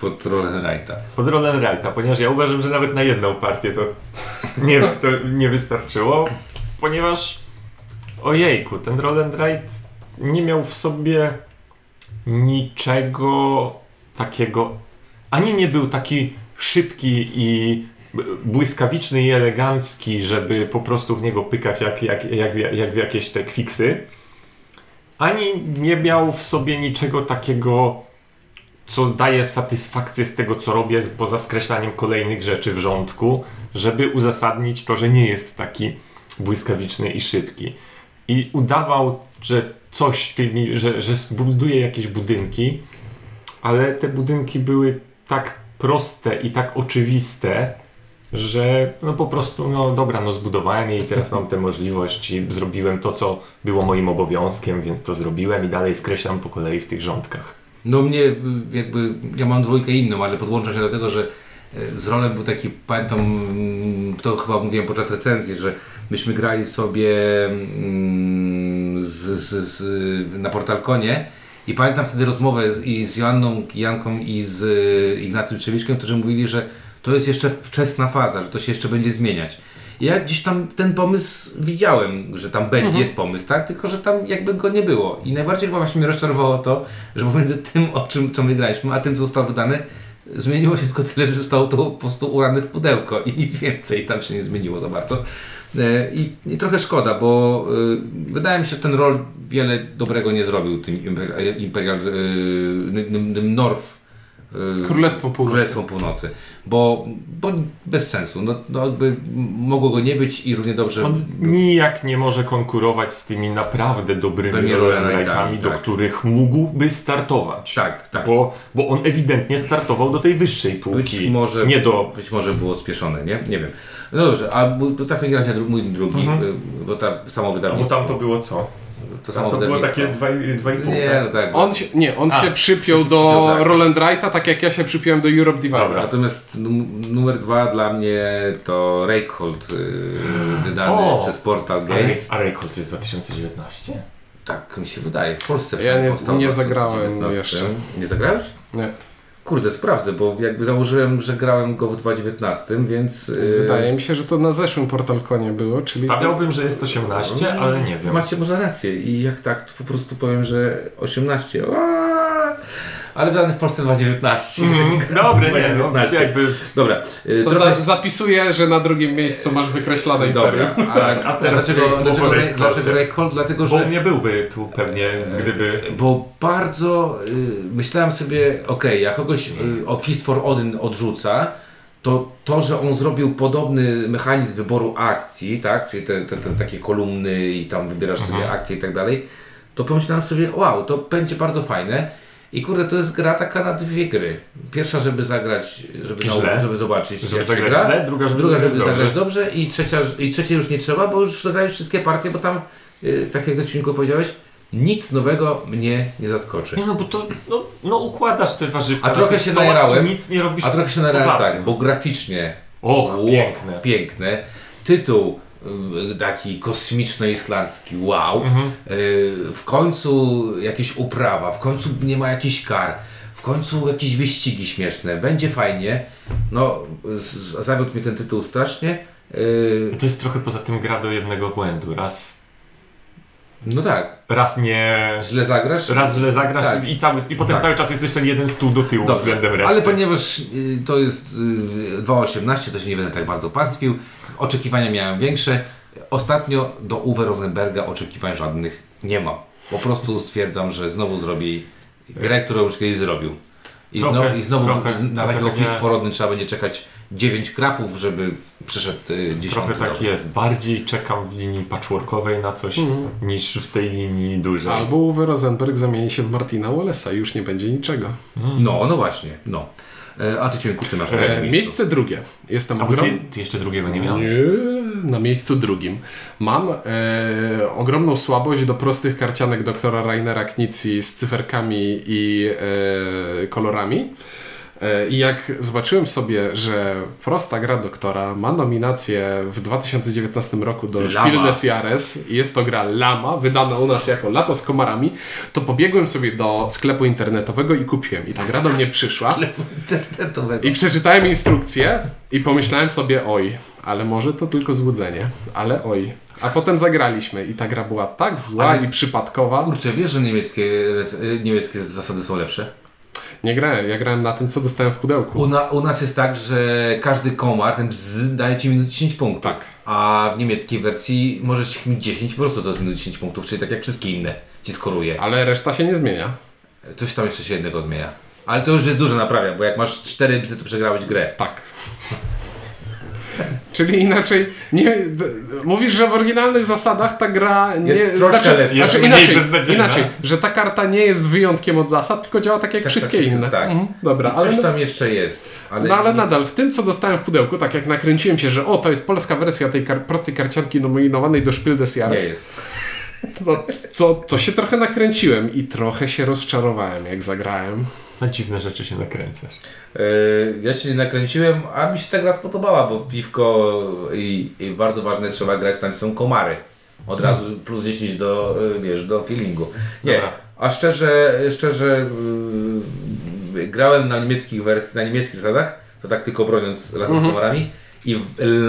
pod Roll'n'Wright'a. Pod Roll'n'Wright'a, ponieważ ja uważam, że nawet na jedną partię to <laughs> nie, to nie wystarczyło, ponieważ ojejku, ten Roll'n'Wright nie miał w sobie niczego takiego, ani nie był taki szybki i błyskawiczny i elegancki, żeby po prostu w niego pykać jak, jak, jak, jak w jakieś te kwiksy, ani nie miał w sobie niczego takiego co daje satysfakcję z tego, co robię, poza skreślaniem kolejnych rzeczy w rządku, żeby uzasadnić to, że nie jest taki błyskawiczny i szybki. I udawał, że coś tymi, że, że buduje jakieś budynki, ale te budynki były tak proste i tak oczywiste, że no po prostu, no dobra, no zbudowałem je i teraz mam tę możliwość i zrobiłem to, co było moim obowiązkiem, więc to zrobiłem i dalej skreślam po kolei w tych rządkach. No mnie jakby, ja mam dwójkę inną, ale podłączam się do tego, że y, z rolem był taki, pamiętam, mm, to chyba mówiłem podczas recenzji, że myśmy grali sobie mm, z, z, z, na Portalkonie i pamiętam wtedy rozmowę z, i z Joanną Janką i z y, Ignacym Trzewiczkiem, którzy mówili, że to jest jeszcze wczesna faza, że to się jeszcze będzie zmieniać. I Ja gdzieś tam ten pomysł widziałem, że tam będzie, jest pomysł, tak? Tylko, że tam jakby go nie było. I najbardziej chyba właśnie mnie rozczarowało to, że pomiędzy tym, o czym co my graliśmy, a tym, co zostało wydane, zmieniło się tylko tyle, że zostało to po prostu urane w pudełko i nic więcej tam się nie zmieniło za bardzo. E, I, i trochę szkoda, bo y, wydaje mi się, że ten rol wiele dobrego nie zrobił tym Imperial, Imperial y, North y, Królestwo Północy. Królestwo Północy. Bo, bo bez sensu. No, no jakby mogło go nie być i równie dobrze. On nijak nie może konkurować z tymi naprawdę dobrymi rollerlightami, rollerlightami, do tak. których mógłby startować. Tak, tak. Bo, bo on ewidentnie startował do tej wyższej Być półki. może, Nie do... być może było spieszone, nie? Nie wiem. No dobrze, a to grać na dru- mój drugi, Mhm. y, bo ta samo Bo wydawnictwo. tam to było co? to samo to było takie 2,5. Nie, no tak. On się, nie, on A, się przypiął przy- do tak. Roland Wrighta, tak jak ja się przypiąłem do Europe Divider. Dobra. Natomiast num- numer dwa dla mnie to Reykhold, y, wydany O! przez Portal A, Games. a Reykhold to jest 2019? Tak mi się wydaje. W Polsce Ja nie- nie 2019. zagrałem jeszcze. Nie zagrałeś? Nie. Kurde, sprawdzę, bo jakby założyłem, że grałem go w 2019, więc... y, Wydaje mi się, że to na zeszłym PortalConie było, czyli... to- Stawiałbym, że jest 18, ale nie wiem. Macie może rację i jak tak, to po prostu powiem, że 18. Aaa! Ale wydany w Polsce 2019. Mm, Dobre, nie, no, 2019. jakby... Dobra. y, To trochę- za, zapisuję, że na drugim miejscu masz wykreślone. Dobra. A, a teraz dlaczego, dlaczego, bo Rey- dlaczego? Dlatego, Bo że... nie byłby tu pewnie, gdyby... Bo bardzo y, myślałem sobie, okej, jak kogoś y, o Fist for Odin odrzuca, to to, że on zrobił podobny mechanizm wyboru akcji, tak, czyli te, te, te takie kolumny i tam wybierasz sobie akcje i tak dalej, to pomyślałem sobie, wow, to będzie bardzo fajne. I kurde, to jest gra taka na dwie gry. Pierwsza, żeby zagrać, żeby, na, żeby zobaczyć, Żeby jak się zagrać gra. źle, druga, żeby druga, zagrać żeby dobrze. zagrać dobrze i trzecia, i trzeciej już nie trzeba, bo już zagrałeś wszystkie partie, bo tam, y, tak jak na odcinku powiedziałeś, nic nowego mnie nie zaskoczy. Nie no, bo to, no, no układasz te warzywka A trochę się najarałem. nic nie robisz A trochę się poza narałem tak, bo graficznie Och, Ło, piękne. piękne. Tytuł taki kosmiczno-islandzki, wow. Mhm. Y, W końcu jakieś uprawa, w końcu nie ma jakichś kar, w końcu jakieś wyścigi śmieszne, będzie fajnie. No, zawiódł mnie ten tytuł strasznie. Y, To jest trochę poza tym gra do jednego błędu. Raz, No tak, raz nie... źle zagrasz. Raz źle zagrasz Tak. i, cały, i potem Tak. cały czas jesteś ten jeden stół do tyłu Dobrze, względem reszty. Ale ponieważ y, to jest y, 2.18, to się nie będę tak bardzo pastwił. Oczekiwania miałem większe. Ostatnio do Uwe Rosenberga oczekiwań żadnych nie mam. Po prostu stwierdzam, że znowu zrobi grę, którą już kiedyś zrobił. I, Trochę, znowu, i znowu trochę, na takiego tak jest. porodny trzeba będzie czekać 9 krapów, żeby przyszedł y, 10 Trochę tak jest. Bardziej czekam w linii patchworkowej na coś niż w tej linii dużej. Albo Uwe Rosenberg zamieni się w Martina Wallace'a i już nie będzie niczego. No, no właśnie, no. E, A ty cię kurczę masz na E, miejsce drugie. Jestem A bo ty, ogrom... ty jeszcze drugiego nie miałeś? Nie, na miejscu drugim. Mam e, ogromną słabość do prostych karcianek doktora Rainera Knizzi z cyferkami i e, kolorami. E, I jak zobaczyłem sobie, że prosta gra doktora ma nominację w 2019 roku do Lama. Spiel des Jahres i jest to gra Lama, wydana u nas jako Lato z komarami, to pobiegłem sobie do sklepu internetowego i kupiłem. I ta gra do mnie przyszła. <laughs> Internetowego. I przeczytałem instrukcję i pomyślałem sobie, oj, ale może to tylko złudzenie, ale oj. A potem zagraliśmy i ta gra była tak zła Ale- i przypadkowa. Kurczę, wiesz, że niemieckie, niemieckie zasady są lepsze? Nie grałem, ja grałem na tym, co dostałem w pudełku. U, na, u nas jest tak, że każdy komar, ten bzz, daje ci minut 10 punktów. Tak. A w niemieckiej wersji możesz mieć 10, po prostu to jest minut 10 punktów, czyli tak jak wszystkie inne ci skoruje. Ale reszta się nie zmienia. Coś tam jeszcze się jednego zmienia. Ale to już jest duże naprawia, bo jak masz 4 bzy, to przegrałeś grę. Tak. Czyli inaczej, nie, mówisz, że w oryginalnych zasadach ta gra nie... Jest troszkę znaczy, lepiej. Znaczy inaczej, inaczej, że ta karta nie jest wyjątkiem od zasad, tylko działa tak jak Tak, wszystkie tak, inne. tak. Mhm, dobra, I coś ale... tam jeszcze jest. Ale No ale nie- nadal, w tym co dostałem w pudełku, tak jak nakręciłem się, że o, to jest polska wersja tej kar- prostej karcianki nominowanej do Spiel des Nie Jahres, jest. to, to, to się trochę nakręciłem i trochę się rozczarowałem, jak zagrałem. Na dziwne rzeczy się nakręcasz. Yy, ja się nie nakręciłem, a mi się ta gra spodobała, bo piwko i, i bardzo ważne trzeba grać, tam są komary. Od razu plus 10 do, yy, wiesz, do feelingu. Nie, Dobra. a szczerze, szczerze yy, grałem na niemieckich wersji, na niemieckich zasadach, to tak tylko broniąc razem z komarami. I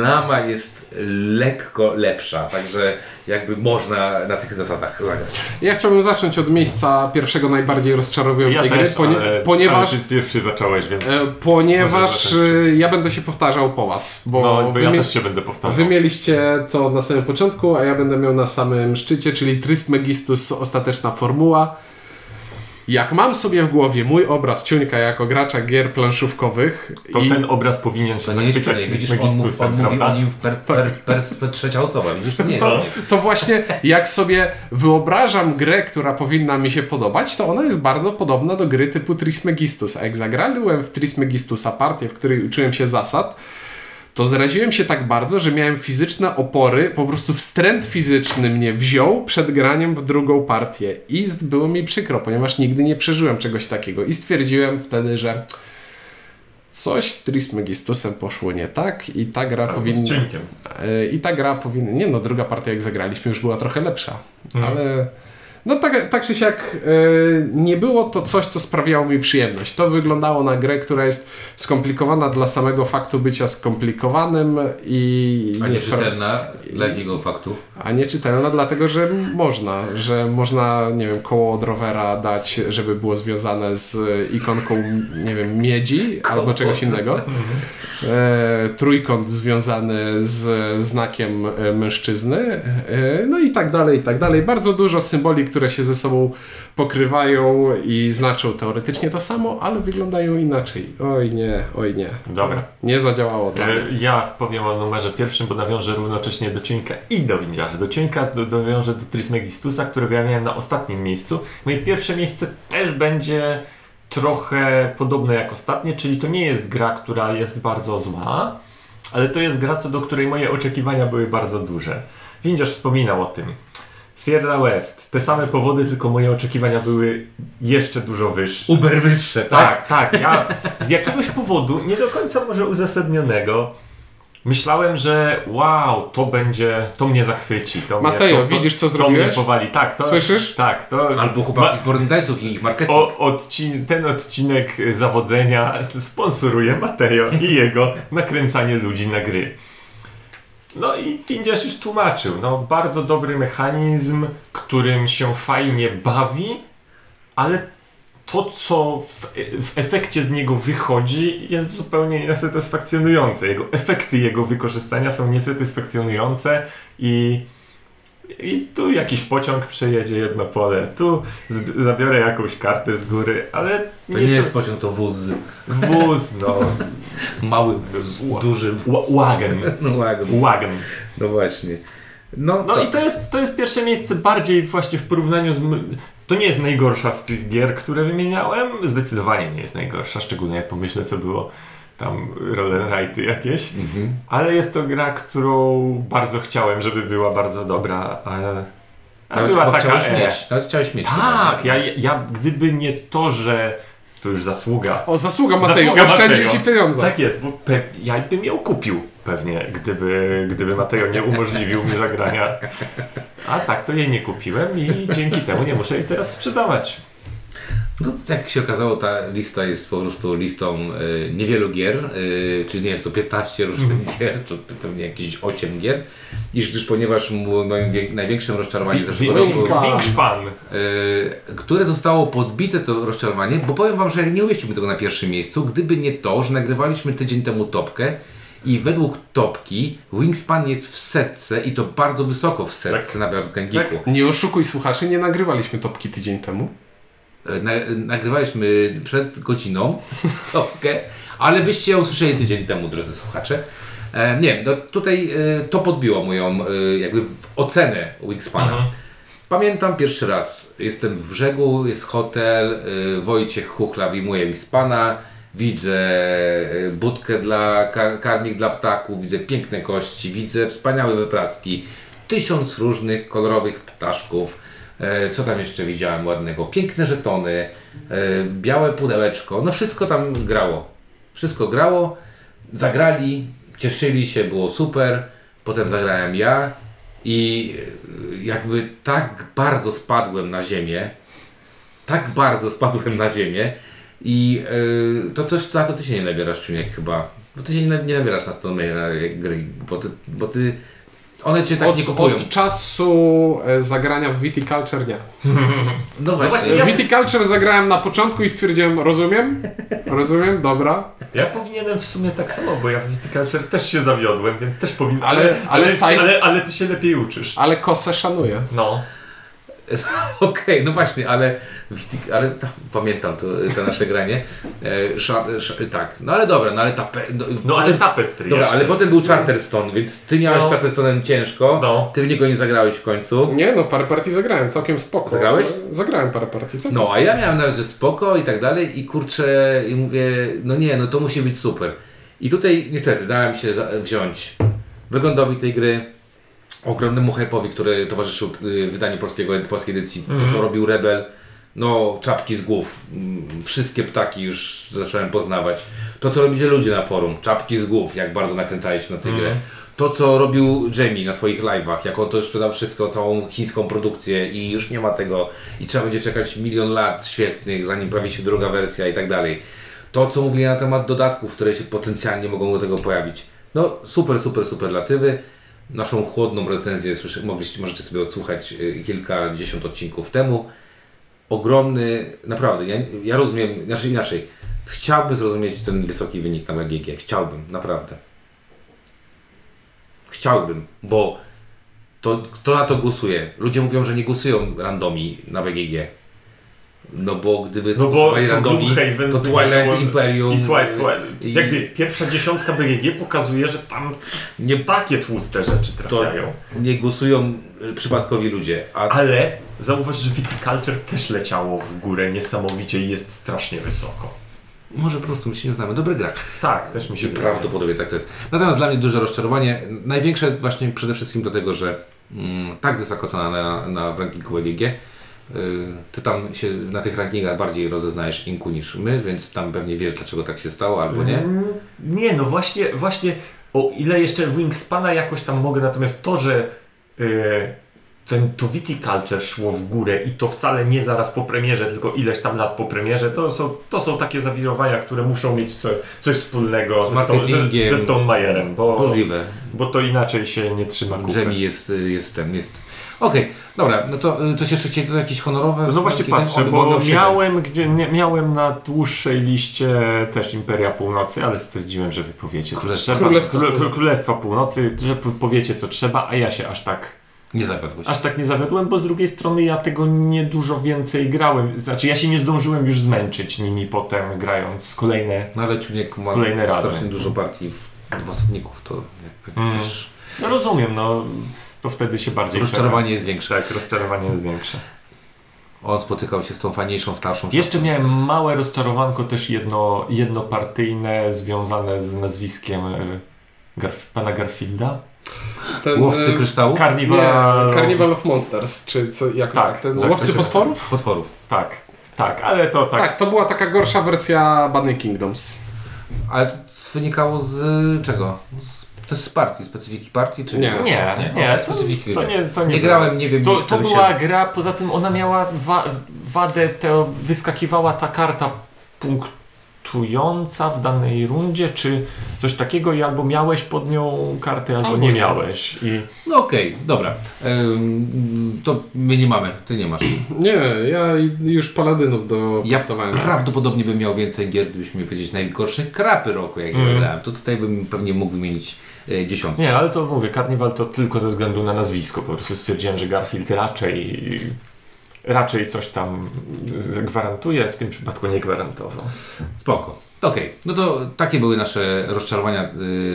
lama jest lekko lepsza, także jakby można na tych zasadach zagrać. Ja chciałbym zacząć od miejsca pierwszego najbardziej rozczarowującej Ja gry, też, ponie- ale, ponieważ, ale ty pierwszy zacząłeś, więc... e, ponieważ e, ja będę się powtarzał po was, bo, no, bo ja też się będę powtarzał. wy mieliście to na samym początku, a ja będę miał na samym szczycie, czyli Trismegistus ostateczna formuła. Jak mam sobie w głowie mój obraz Ciuńka jako gracza gier planszówkowych To i ten obraz powinien się nie zachwycać człowiek, widzisz, on, mówi- Trismegistusem, on mówi o prawda? nim w per, per, per, per, trzecia osoba, widzisz, to nie to, to właśnie jak sobie wyobrażam grę, która powinna mi się podobać, to ona jest bardzo podobna do gry typu Trismegistus. A jak zagrałem w Trismegistusa partię, w której uczyłem się zasad, to zraziłem się tak bardzo, że miałem fizyczne opory, po prostu wstręt fizyczny mnie wziął przed graniem w drugą partię. I z- było mi przykro, ponieważ nigdy nie przeżyłem czegoś takiego. I stwierdziłem wtedy, że coś z Trismegistusem poszło nie tak i ta gra Albo z powinna... cienkiem. E, I ta gra powinna. Nie no, druga partia jak zagraliśmy już była trochę lepsza. Mhm. Ale. No tak, tak czy siak e, nie było to coś, co sprawiało mi przyjemność. To wyglądało na grę, która jest skomplikowana dla samego faktu bycia skomplikowanym i A nie nie dla jakiego faktu? a nie czytelna, dlatego że można, że można, nie wiem, koło od rowera dać, żeby było związane z ikonką, nie wiem, miedzi albo czegoś innego. E, trójkąt związany z znakiem e, mężczyzny, e, no i tak dalej, i tak dalej. Bardzo dużo symboli, które się ze sobą pokrywają i znaczą teoretycznie to samo, ale wyglądają inaczej. Oj nie, oj nie. Dobra. Nie zadziałało to. E, Ja powiem o numerze pierwszym, bo nawiążę równocześnie do Ciuńka i do Winiarza. Do Ciuńka do, dowiążę do Trismegistusa, którego ja miałem na ostatnim miejscu. Moje pierwsze miejsce też będzie trochę podobne jak ostatnie, czyli to nie jest gra, która jest bardzo zła, ale to jest gra, co do której moje oczekiwania były bardzo duże. Windziarz wspominał o tym. Sierra West. Te same powody, tylko moje oczekiwania były jeszcze dużo wyższe. Uber wyższe, tak? Tak, tak. Ja z jakiegoś powodu, nie do końca może uzasadnionego, myślałem, że wow, to będzie, to mnie zachwyci. To Mateo, mnie, to, to, widzisz, co To zrobiłeś? mnie powali. Tak, to, Słyszysz? Tak, to... Albo chłopaki z Born Dice'ów i ich marketing. o, odcin ten odcinek zawodzenia sponsoruje Mateo i jego nakręcanie ludzi na gry. No i Findziarz już tłumaczył. No, bardzo dobry mechanizm, którym się fajnie bawi, ale to, co w, w efekcie z niego wychodzi, jest zupełnie niesatysfakcjonujące. Jego efekty jego wykorzystania są niesatysfakcjonujące i, i tu jakiś pociąg przejedzie jedno pole, tu zabiorę jakąś kartę z góry, ale To nie jest pociąg, to wóz. wóz, no, <laughs> Mały wóz, duży wóz. Wa- wagon, <laughs> No, wagon. wagon. no właśnie. No, No i to jest, to jest pierwsze miejsce bardziej właśnie w porównaniu z... To nie jest najgorsza z tych gier, które wymieniałem. Zdecydowanie nie jest najgorsza, szczególnie jak pomyślę, co było tam roll and write'y jakieś. Mhm. Ale jest to gra, którą bardzo chciałem, żeby była bardzo dobra, ale... A Nawet była taka... chciałeś e. mieć. Nawet chciałeś mieć. Tak, ja, ja gdyby nie to, że... To już zasługa. O, zasługa Mateo, Zasługa oszczędził Mateo. ci pieniądze. Tak jest, bo pe- ja bym ją kupił pewnie, gdyby, gdyby Mateo nie umożliwił mi zagrania. A tak, to jej nie kupiłem i dzięki temu nie muszę jej teraz sprzedawać. No, jak się okazało, ta lista jest po prostu listą y, niewielu gier, y, czyli nie jest to 15 różnych gier, to, to pewnie jakieś 8 gier. I gdyż ponieważ moim wie- największym rozczarowaniem zeszłego roku, Wingspan. Y, które zostało podbite to rozczarowanie, bo powiem Wam, że nie umieściłbym tego na pierwszym miejscu, gdyby nie to, że nagrywaliśmy tydzień temu topkę i według topki Wingspan jest w setce i to bardzo wysoko w setce na Board Game Geeku. Nie oszukuj słuchaczy, nie nagrywaliśmy topki tydzień temu. Na, nagrywaliśmy przed godziną <laughs> topkę, ale byście ją usłyszeli tydzień temu, drodzy słuchacze. E, nie, no tutaj e, to podbiło moją e, jakby ocenę Wingspana. Mhm. Pamiętam pierwszy raz, jestem w brzegu, jest hotel, e, Wojciech Chuchla wyjmuje mi spana, widzę e, budkę dla kar karmik dla ptaków, widzę piękne kości, widzę wspaniałe wypraski, tysiąc różnych kolorowych ptaszków, E, Co tam jeszcze widziałem ładnego? Piękne żetony, e, białe pudełeczko, no wszystko tam grało. Wszystko grało, zagrali, cieszyli się, było super. Potem zagrałem ja i e, jakby tak bardzo spadłem na ziemię, tak bardzo spadłem na ziemię i e, to coś, za to ty się nie nabierasz, Czuniek, chyba. Bo ty się nie, nie nabierasz na Stonemajera gry, bo ty, bo ty, one cię tak Od, nie kupują. od czasu e, zagrania w Viticulture nie. No właśnie, właśnie ja- Viticulture zagrałem na początku i stwierdziłem, rozumiem, rozumiem, dobra, Ja powinienem w sumie tak samo, bo ja w Viticulture też się zawiodłem, więc też powinienem. Ale- ale ale, ale, ale ty się lepiej uczysz. ale kosę szanuję. No. <laughs> Okej, no właśnie, ale, ale ta, pamiętam to, te nasze granie. E, sza, sz, tak, no ale dobra, no ale ta... pe- No, No ale tapestry Dobra, jeszcze. ale potem był Charterstone, więc ty miałeś No. Charterstone'em ciężko, No. ty w niego nie zagrałeś w końcu. Nie, no parę partii zagrałem, całkiem spoko. Zagrałeś? Zagrałem parę partii, całkiem No, spoko. a ja miałem nawet, że spoko i tak dalej i kurczę, i mówię, no nie, no to musi być super. I tutaj niestety dałem się wziąć wyglądowi tej gry, ogromnemu hype'owi, który towarzyszył y, wydaniu polskiego, polskiej edycji, to co robił Rebel, no czapki z głów, mm, wszystkie ptaki już zacząłem poznawać. To co robicie ludzie na forum, czapki z głów, jak bardzo nakręcali się na tę grę. To co robił Jamie na swoich live'ach, jak on to już sprzedał wszystko, całą chińską produkcję i już nie ma tego i trzeba będzie czekać milion lat świetnych, zanim pojawi się druga wersja i tak dalej. To co mówili na temat dodatków, które się potencjalnie mogą do tego pojawić. No super, super superlatywy. Naszą chłodną recenzję mogliście, możecie sobie odsłuchać y, kilkadziesiąt odcinków temu. Ogromny, naprawdę, ja, ja rozumiem, znaczy inaczej, chciałbym zrozumieć ten wysoki wynik na BGG, chciałbym, naprawdę. Chciałbym, bo to kto na to głosuje? Ludzie mówią, że nie głosują randomi na BGG. No bo gdyby No bo to randomi, Gloomhaven to Twilight Imperium I Twilight, Twilight. i- Jakby pierwsza dziesiątka BGG pokazuje, że tam nie, takie tłuste rzeczy trafiają. nie głosują y, przypadkowi ludzie. A Ale zauważ, że Viticulture też leciało w górę niesamowicie i jest strasznie wysoko. może po prostu my się nie znamy. Dobry gra. Tak, też mi się wydaje. Prawdopodobnie tak to jest. Natomiast dla mnie duże rozczarowanie. Największe właśnie przede wszystkim dlatego, że mm, tak wysoka cena na, na w rankingu EGG. Y, Ty tam się na tych rankingach bardziej rozeznajesz Inku niż my, więc tam pewnie wiesz dlaczego tak się stało albo nie. Mm, Nie, no właśnie, właśnie o ile jeszcze Wingspana jakoś tam mogę, natomiast to, że yy, ten, to Viticulture szło w górę i to wcale nie zaraz po premierze, tylko ileś tam lat po premierze, to są, to są takie zawirowania, które muszą mieć co, coś wspólnego Z ze, Stone, ze, ze Stonemayerem, bo, Możliwe. bo to inaczej się nie trzyma kupy. Jamie jest, jest ten, jest... Okej, dobra, no to y, coś jeszcze chcieli to jakieś honorowe? No właśnie patrzę, bo siedem. miałem, gdzie, nie, miałem na dłuższej liście też Imperia Północy, ale stwierdziłem, że wy powiecie co trzeba. Królestwa Kró- Północy. Królestwa Północy, że po- powiecie co trzeba, a ja się aż tak, Nie zawiodłeś. aż tak nie zawiodłem, bo z drugiej strony ja tego nie dużo więcej grałem. Znaczy ja się nie zdążyłem już zmęczyć nimi potem grając kolejne. No ale Ciuniek ma Kolejne razy. strasznie dużo partii w, w osobników, to jakby Mm. wiesz, No rozumiem, no to wtedy się bardziej... rozczarowanie jest większe. Tak, rozczarowanie jest większe. On spotykał się z tą fajniejszą, starszą Jeszcze siostrą. miałem małe rozczarowanko też jedno, jednopartyjne związane z nazwiskiem e, Garf pana Garfielda. Ten, Łowcy e, kryształów? Carnival. Nie, Carnival of Monsters, czy co, jakoś Tak. Ten, tak, łowcy tak, potworów? Potworów. Tak, tak, ale to tak. Tak. to była taka gorsza wersja Bunny Kingdoms. Ale to wynikało z czego? Z, to jest z partii, specyfiki partii? Czy Nie. Nie, nie, to, specyfiki. to nie, to nie, Nie było. grałem, nie wiem, To, nie to była się- gra, poza tym ona miała wa wadę, to wyskakiwała ta karta punktująca w danej rundzie, czy coś takiego i albo miałeś pod nią kartę, albo, Albo nie miałeś. I No okej, dobra. Ym, to my nie mamy, ty nie masz. Nie, ja już paladynów do Ja prawdopodobnie bym miał więcej gier, gdybyśmy powiedzieć najgorsze krapy roku, jak ja Mm. grałem. To tutaj bym pewnie mógł wymienić e, dziesiątkę. Nie, ale to mówię, Carnival to tylko ze względu na nazwisko. Po prostu stwierdziłem, że Garfield raczej raczej coś tam gwarantuje, w tym przypadku nie gwarantował. Spoko. Okej, no to takie były nasze rozczarowania y,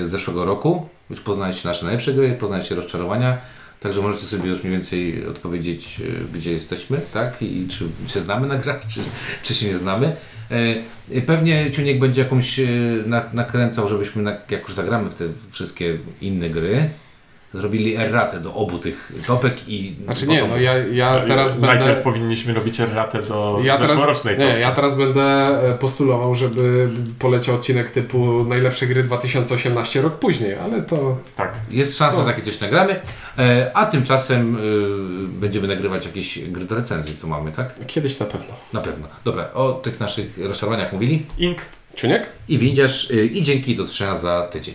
z zeszłego roku. Już poznaliście nasze najlepsze gry, poznaliście rozczarowania. Także możecie sobie już mniej więcej odpowiedzieć, y, gdzie jesteśmy, tak? I czy się znamy na grach, czy, czy się nie znamy. E, Pewnie Ciuniek będzie jakąś y, na, nakręcał, żebyśmy, jak już zagramy w te wszystkie inne gry, zrobili erratę do obu tych topek i Znaczy nie, no ja, ja teraz Najpierw będę... powinniśmy robić erratę do Ja teraz, zeszłorocznej nie, topki. ja teraz będę e, postulował, żeby poleciał odcinek typu najlepsze gry 2018 rok później, ale to Tak. Jest szansa, O. że takie coś nagramy, e, a tymczasem y, będziemy nagrywać jakieś gry do recenzji, co mamy, tak? kiedyś na pewno. Na pewno. Dobra, o tych naszych rozczarowaniach mówili Ink. Ciuniek? i windziarz i dzięki do zobaczenia za tydzień.